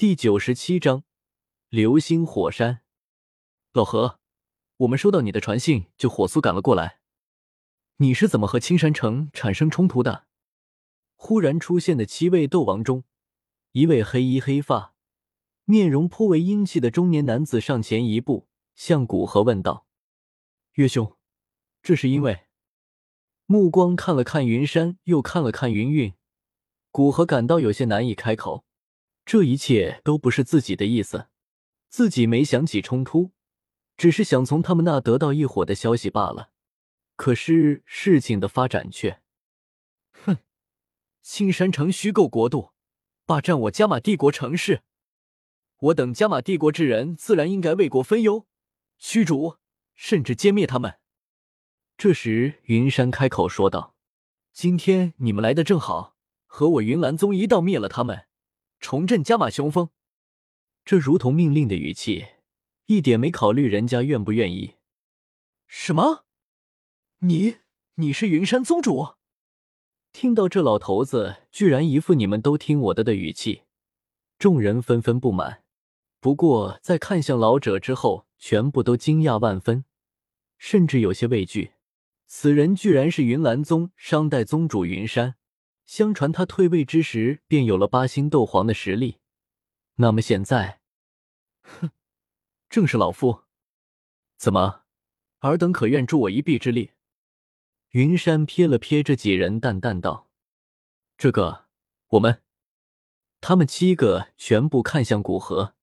第九十七章流星火山。老何，我们收到你的传信，就火速赶了过来。你是怎么和青山城产生冲突的？忽然出现的七位斗王中，一位黑衣黑发、面容颇为英气的中年男子上前一步，向古河问道：“岳兄，这是因为……”目光看了看云山，又看了看云韵，古河感到有些难以开口。这一切都不是自己的意思，自己没想起冲突，只是想从他们那得到一伙的消息罢了。可是事情的发展却……哼！青山城虚构国度，霸占我加玛帝国城市，我等加玛帝国之人自然应该为国分忧，驱逐甚至歼灭他们。这时，云山开口说道：“今天你们来的正好，和我云岚宗一道灭了他们。”重振加马雄风，这如同命令的语气，一点没考虑人家愿不愿意。什么？你你是云山宗主？听到这老头子居然一副你们都听我的的语气，众人纷纷不满。不过在看向老者之后，全部都惊讶万分，甚至有些畏惧。此人居然是云岚宗商代宗主云山。相传他退位之时便有了八星斗皇的实力，那么现在，哼，正是老夫。怎么，尔等可愿助我一臂之力？云山瞥了瞥这几人，淡淡道：“这个，我们。”他们七个全部看向古河，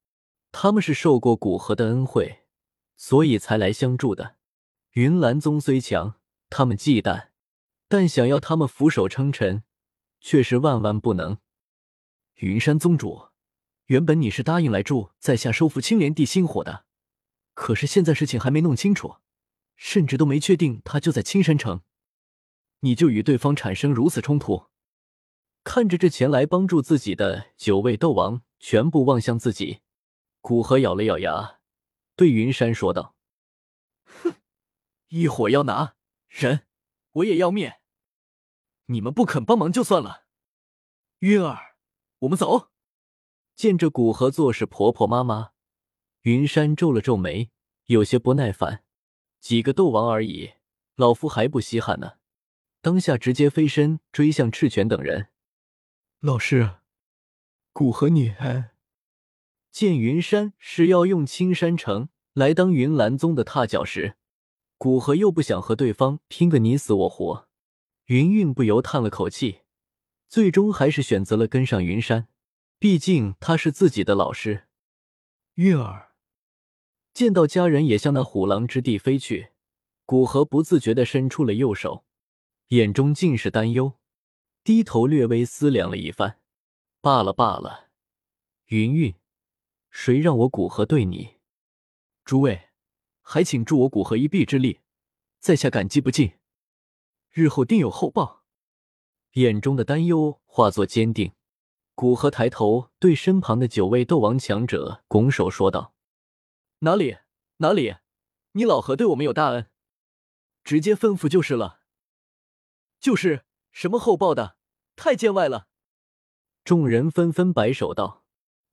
他们是受过古河的恩惠，所以才来相助的。云岚宗虽强，他们忌惮，但想要他们俯首称臣。却是万万不能。云山宗主，原本你是答应来助在下收复青莲地心火的，可是现在事情还没弄清楚，甚至都没确定他就在青山城，你就与对方产生如此冲突。看着这前来帮助自己的九位斗王全部望向自己，古河咬了咬牙，对云山说道：“哼，一伙要拿人，我也要灭。”你们不肯帮忙就算了，云儿，我们走。见着古河做事婆婆妈妈，云山皱了皱眉，有些不耐烦。几个斗王而已，老夫还不稀罕呢。当下直接飞身追向赤犬等人。老师，古河你……见云山是要用青山城来当云岚宗的踏脚石，古河又不想和对方拼个你死我活。云韵不由叹了口气，最终还是选择了跟上云山，毕竟他是自己的老师。韵儿见到家人也向那虎狼之地飞去，古河不自觉地伸出了右手，眼中尽是担忧，低头略微思量了一番，罢了罢了。云韵，谁让我古河对你？诸位，还请助我古河一臂之力，在下感激不尽。日后定有厚报，眼中的担忧化作坚定。古河抬头对身旁的九位斗王强者拱手说道：“哪里哪里，你老何对我们有大恩，直接吩咐就是了。就是什么厚报的，太见外了。”众人纷纷摆手道，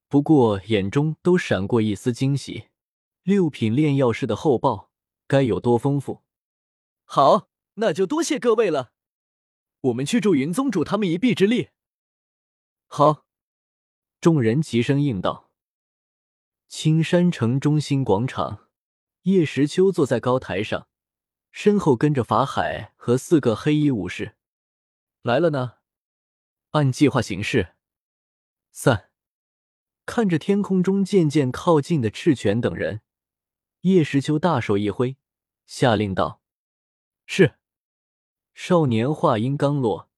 不过眼中都闪过一丝惊喜。六品炼药师的厚报该有多丰富？好。那就多谢各位了，我们去助云宗主他们一臂之力。好，众人齐声应道。青山城中心广场，叶时秋坐在高台上，身后跟着法海和四个黑衣武士。来了呢，按计划行事。散。看着天空中渐渐靠近的赤犬等人，叶时秋大手一挥，下令道：“是。”少年话音刚落，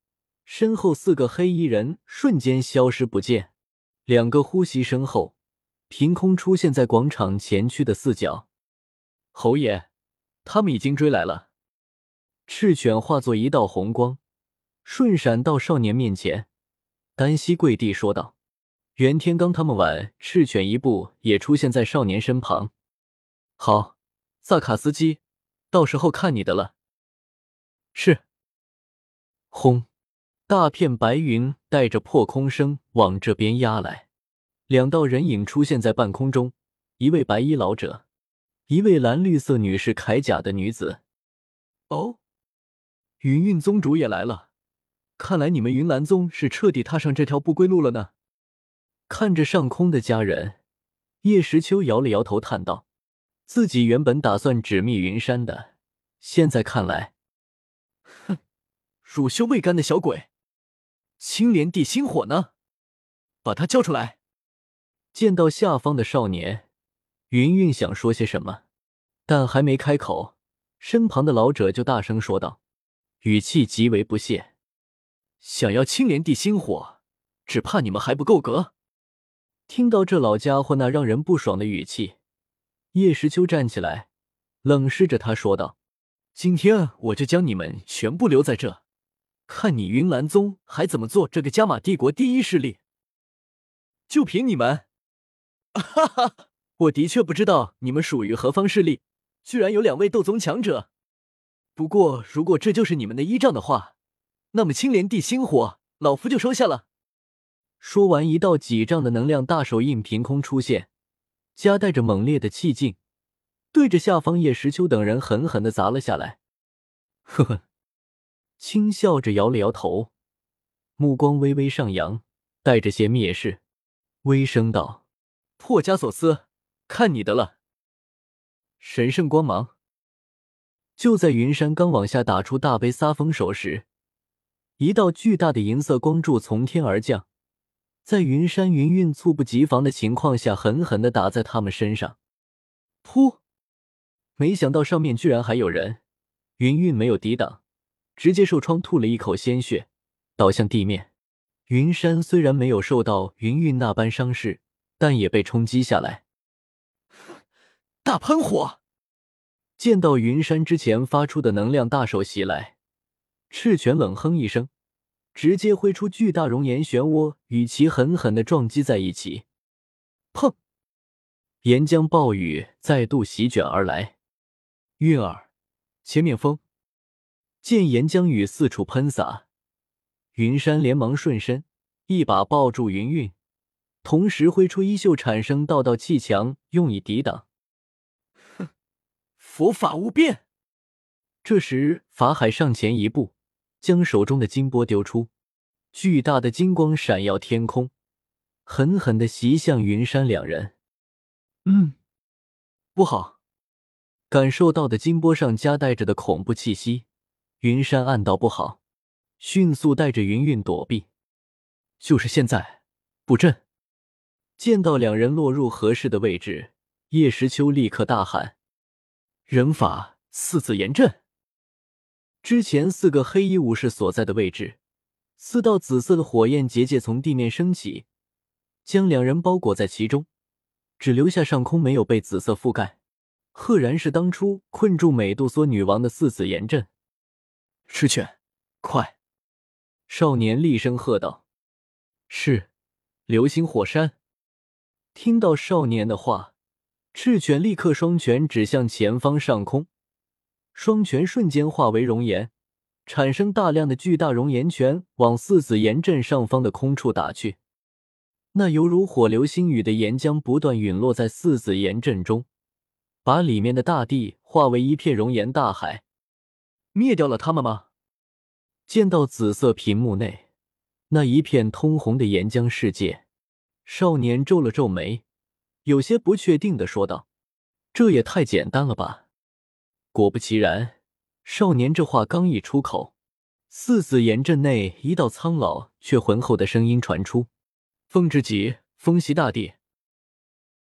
身后四个黑衣人瞬间消失不见。两个呼吸声后，凭空出现在广场前区的四角。侯爷，他们已经追来了。赤犬化作一道红光，瞬闪到少年面前，单膝跪地说道：“袁天罡他们晚，赤犬一步也出现在少年身旁。好，萨卡斯基，到时候看你的了。”是。轰！大片白云带着破空声往这边压来，两道人影出现在半空中，一位白衣老者，一位蓝绿色女士铠甲的女子。哦，云韵宗主也来了，看来你们云岚宗是彻底踏上这条不归路了呢。看着上空的家人，叶时秋摇了摇头，叹道：“自己原本打算指密云山的，现在看来，乳臭未干的小鬼，青莲地心火呢？把他叫出来。”见到下方的少年，云云想说些什么，但还没开口，身旁的老者就大声说道，语气极为不屑：“想要青莲地心火，只怕你们还不够格。”听到这老家伙那让人不爽的语气，叶时秋站起来，冷视着他说道：“今天我就将你们全部留在这，看你云岚宗还怎么做这个加玛帝国第一势力。就凭你们！”哈哈，我的确不知道你们属于何方势力，居然有两位斗宗强者。不过，如果这就是你们的依仗的话，那么青莲地心火，老夫就收下了。说完，一道几丈的能量大手印凭空出现，夹带着猛烈的气劲，对着下方叶石秋等人狠狠的砸了下来。呵呵，轻笑着摇了摇头，目光微微上扬，带着些蔑视，微声道。破枷锁司，看你的了！神圣光芒。就在云山刚往下打出大杯撒风手时，一道巨大的银色光柱从天而降，在云山云韵猝不及防的情况下，狠狠的打在他们身上。噗！没想到上面居然还有人，云韵没有抵挡，直接受创吐了一口鲜血，倒向地面。云山虽然没有受到云韵那般伤势。但也被冲击下来。大喷火！见到云山之前发出的能量大手袭来，赤犬冷哼一声，直接挥出巨大熔岩漩涡，与其狠狠的撞击在一起。砰！岩浆暴雨再度席卷而来。韵儿，前面风！见岩浆雨四处喷洒，云山连忙顺身，一把抱住云韵。同时挥出衣袖，产生道道气墙，用以抵挡。哼，佛法无边。这时，法海上前一步，将手中的金钵丢出，巨大的金光闪耀天空，狠狠的袭向云山两人。嗯，不好！感受到的金钵上夹带着的恐怖气息，云山暗道不好，迅速带着云韵躲避。就是现在，布阵！见到两人落入合适的位置，叶时秋立刻大喊：“人法四字严阵！”之前四个黑衣武士所在的位置，四道紫色的火焰结界从地面升起，将两人包裹在其中，只留下上空没有被紫色覆盖，赫然是当初困住美杜莎女王的四子炎阵。赤犬，快！少年厉声喝道：“是，流星火山。”听到少年的话，赤犬立刻双拳指向前方上空，双拳瞬间化为熔岩，产生大量的巨大熔岩拳往四子岩阵上方的空处打去。那犹如火流星雨的岩浆不断陨落在四子岩阵中，把里面的大地化为一片熔岩大海。灭掉了他们吗？见到紫色屏幕内那一片通红的岩浆世界。少年皱了皱眉，有些不确定的说道：“这也太简单了吧！”果不其然，少年这话刚一出口，四子岩阵内一道苍老却浑厚的声音传出：“风之极，风袭大地，